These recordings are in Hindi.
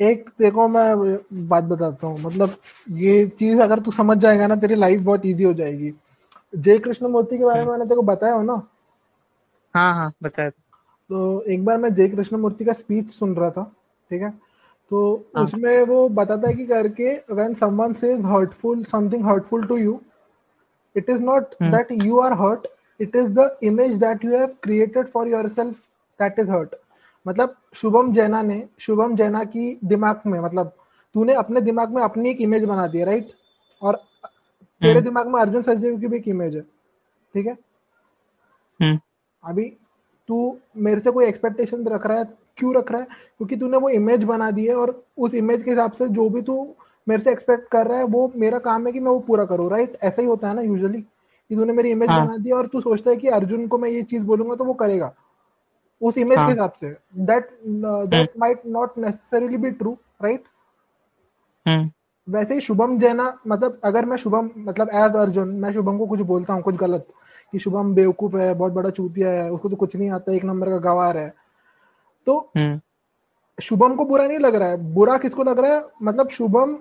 एक देखो मैं बात बताता हूँ। मतलब ये चीज़ अगर तू समझ जाएगा ना तेरी लाइफ बहुत इजी हो जाएगी। जय कृष्ण मूर्ति के बारे में हम्म। मैंने तेरे को बताया हो ना? हाँ हाँ बताया तो एक बार मैं जय कृष्ण मूर्ति का स्पीच सुन रहा था ठीक है? तो हाँ. उसमें वो बताता है कि करके when someone says hurtful something hurtful to you it is not that you are hurt it is the image that you have created for yourself that is hurt मतलब शुभम जैना ने शुभम जैना की दिमाग में मतलब तूने अपने दिमाग में अपनी एक इमेज बना दी राइट और तेरे हम्म। दिमाग में अर्जुन सचदेव की भी एक इमेज है ठीक है हम्म। अभी तू मेरे से कोई एक्सपेक्टेशन रख रहा है क्यों रख रहा है क्योंकि तूने वो इमेज बना दी है और उस इमेज के हिसाब से जो भी तू मेरे से एक्सपेक्ट कर रहा है वो मेरा काम है कि मैं वो पूरा करूँ राइट ऐसा ही होता है ना यूजुअली कि तूने मेरी इमेज हाँ. बना दी और तू सोचता है कि अर्जुन को मैं ये चीज़ बोलूँगा तो वो करेगा उस इमेज हाँ. के हिसाब से। That that might not necessarily be true right वैसे ही शुभम जैना मतलब अगर मैं शुभम मतलब एज अर्जुन मैं शुभम को कुछ बोलता हूँ कुछ गलत कि शुभम बेवकूफ़ है बहुत बड़ा चूतिया है उसको तो कुछ नहीं आता एक नंबर का गवार है। तो हम्म। शुभम को बुरा नहीं लग रहा है। बुरा किसको लग रहा है? मतलब शुभम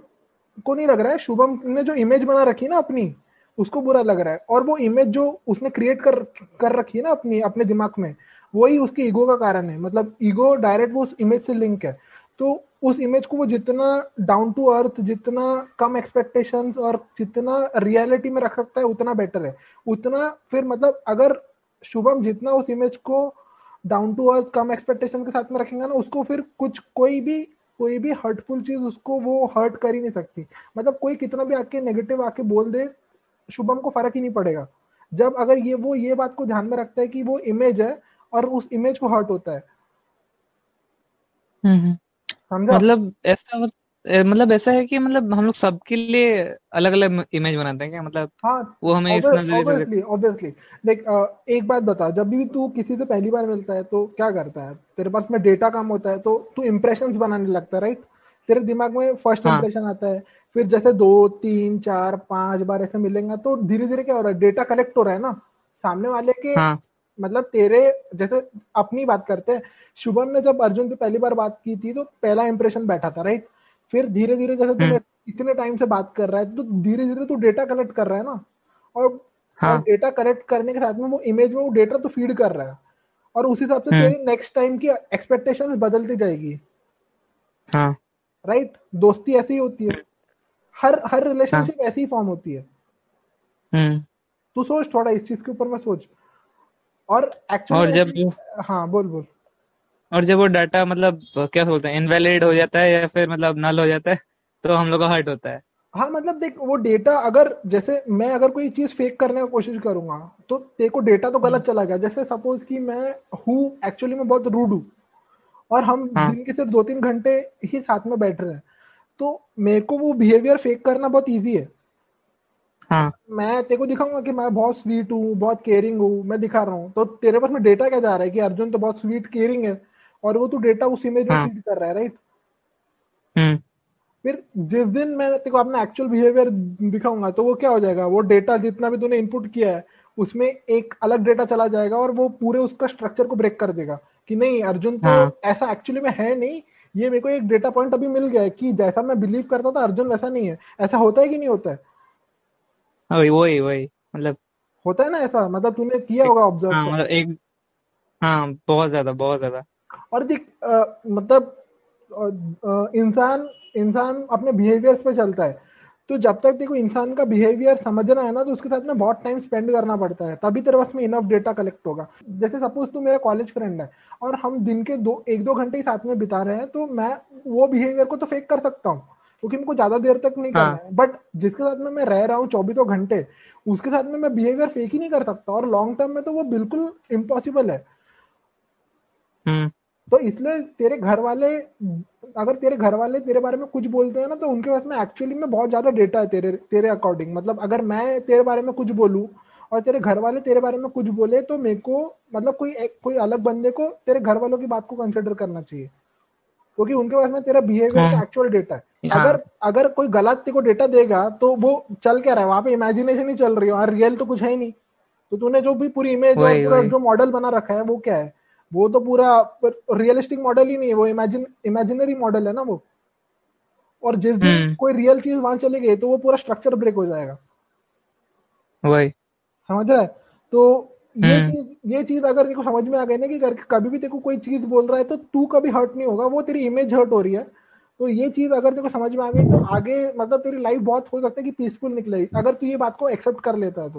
को नहीं लग रहा है। शुभम ने जो इमेज बना रखी है ना अपनी उसको बुरा लग रहा है। और वो इमेज जो उसने क्रिएट कर कर रखी है ना अपनी अपने दिमाग में वही उसके ईगो का कारण है। मतलब ईगो डायरेक्ट वो उस इमेज से लिंक है। तो उस इमेज को वो जितना डाउन टू अर्थ जितना कम एक्सपेक्टेशंस और जितना रियलिटी में रख सकता है, उतना बेटर है। उतना फिर मतलब अगर शुभम जितना उस इमेज को डाउन टू अर्थ कम एक्सपेक्टेशन के साथ में रखेंगे ना, उसको फिर कुछ कोई भी कोई भी हर्टफुल चीज़ उसको वो हर्ट कर ही नहीं सकती। मतलब कोई कितना भी आके नेगेटिव आके बोल दे, शुभम को फ़र्क ही नहीं पड़ेगा। जब अगर ये वो, ये बात को ध्यान में रखता है कि वो इमेज है और उस इमेज को हर्ट होता है। हम्म, हम्म। समझा? मतलब ऐसा मतलब ऐसा है कि मतलब हम लोग सबके लिए अलग अलग इमेज बनाते हैं क्या? मतलब हाँ वो हमें इस से ऑब्वियसली देख। एक बात बता जब भी तू किसी से पहली बार मिलता है तो क्या करता है? तेरे पास में डेटा कम होता है तो तू इम्प्रेशन बनाने लगता है राइट तेरे दिमाग में फ़र्स्ट हाँ. इंप्रेशन आता है फिर जैसे दो तीन चार पाँच बार ऐसे मिलेंगे तो धीरे धीरे क्या हो रहा है? डेटा कलेक्ट हो रहा है ना? सामने वाले के हाँ. मतलब तेरे जैसे अपनी बात करते हैं शुभम ने जब अर्जुन से पहली बार बात की थी तो पहला इंप्रेशन बैठा था राइट फिर धीरे धीरे जैसे तू हम्म। इतने टाइम से बात कर रहा है तो धीरे धीरे तू डेटा कलेक्ट कर रहा है ना और हाँ. डेटा कलेक्ट करने के साथ में वो इमेज में वो डेटा तो फ़ीड कर रहा है और उस हिसाब से हम्म। तेरी नेक्स्ट टाइम की एक्सपेक्टेशन बदलती जाएगी हाँ. राइट दोस्ती ऐसी ही होती है हर हर रिलेशनशिप हाँ. ऐसी ही फॉर्म होती है हम्म। तू सोच थोड़ा इस चीज़ के ऊपर मैं सोच और एक्चुअली और जब हाँ बोल बोल और जब वो डाटा मतलब क्या बोलते हैं इनवैलिड हो जाता है या फिर मतलब नल हो जाता है तो हम लोग का हर्ट होता है हाँ मतलब देख वो डेटा अगर जैसे मैं अगर कोई चीज़ फेक करने की कोशिश करूँगा तो को डेटा तो गलत हम्म। चला गया जैसे सपोज़ कि मैं हूँ एक्चुअली मैं बहुत रूड हूँ और हम हाँ. दिन के सिर्फ़ दो तीन घंटे ही साथ में बैठ रहे हैं तो मेरे को वो बिहेवियर फेक करना बहुत इजी है हाँ. मैं तेरे को दिखाऊँगा कि मैं बहुत स्वीट हूँ बहुत केयरिंग हूँ मैं दिखा रहा हूँ तो तेरे पास में डेटा क्या जा रहा है कि अर्जुन तो बहुत स्वीट केयरिंग है और वो तू डेटा उस इमेज में फ़ीड हाँ। कर रहा है राइट हम्म। फिर जिस दिन मैं तेरे को अपना एक्चुअल बिहेवियर दिखाऊँगा तो वो क्या हो जाएगा वो डेटा जितना भी तूने इनपुट किया है उसमें एक अलग डेटा चला जाएगा और वो पूरे उसका स्ट्रक्चर को ब्रेक कर देगा कि नहीं अर्जुन तो हाँ. ऐसा एक्चुअली में है नहीं ये मेरे को एक डेटा पॉइंट अभी मिल गया है कि जैसा मैं बिलीव करता था अर्जुन वैसा नहीं है ऐसा होता है कि नहीं होता है हाँ, वही वही वही मतलब होता है ना ऐसा मतलब तूने किया होगा ऑब्ज़र्व हाँ, मतलब एक हाँ बहुत ज़्यादा बहुत ज़्यादा। और देख मतलब इंसान इंसान अपने बिहेवियर्स पे चलता है। तो जब तक देखो इंसान का बिहेवियर समझना है ना तो उसके साथ में बहुत टाइम स्पेंड करना पड़ता है। तभी तेरे पास में इनफ डेटा कलेक्ट होगा। जैसे सपोज़ तू मेरा कॉलेज फ्रेंड है और हम दिन के दो एक दो घंटे ही साथ में बिता रहे हैं तो मैं वो बिहेवियर को तो फेक कर सकता हूँ। क्योंकि मेरे को ज़्यादा देर तक नहीं हाँ. करना है बट जिसके साथ में मैं रह रहा हूँ चौबीसों घंटे उसके साथ में मैं बिहेवियर फेक ही नहीं कर सकता और लॉन्ग टर्म में तो वो बिल्कुल इम्पॉसिबल है हम्म। तो इसलिए तेरे घर वाले अगर तेरे घर वाले तेरे बारे में कुछ बोलते हैं ना तो उनके पास में एक्चुअली में बहुत ज़्यादा डेटा है तेरे तेरे अकॉर्डिंग मतलब अगर मैं तेरे बारे में कुछ बोलूँ और तेरे घर वाले तेरे बारे में कुछ बोले तो मेरे को मतलब कोई एक, कोई अलग बंदे को तेरे घर वालों की बात को कंसिडर करना चाहिए क्योंकि उनके पास में तेरा बिहेवियर का एक्चुअल डेटा है। हाँ। अगर अगर कोई गलत तेरे को डेटा देगा तो वो चल क्या रहा है? वहाँ पे इमेजिनेशन ही चल रही है और रियल तो कुछ है ही नहीं। तो तूने जो भी पूरी इमेज जो मॉडल बना रखा है वो क्या है? वो तो पूरा रियलिस्टिक मॉडल ही नहीं है वो इमेजिन इमेजिनरी मॉडल है ना वो। और जिस दिन हम्म। कोई रियल चीज़ वहाँ चली गई तो वो पूरा स्ट्रक्चर ब्रेक हो जाएगा। वही। समझ रहा है? तो ये हम्म। चीज़ ये चीज़ अगर देखो समझ में आ गई ना कि कभी भी देखो कोई चीज़ बोल रहा है तो तू कभी हर्ट नहीं होगा वो तेरी इमेज हर्ट हो रही है। तो ये चीज़ अगर देखो समझ में आ गई तो आगे मतलब तेरी लाइफ बहुत हो सकता है कि पीसफुल निकले। अगर तू ये बात को एक्सेप्ट कर लेता है तो।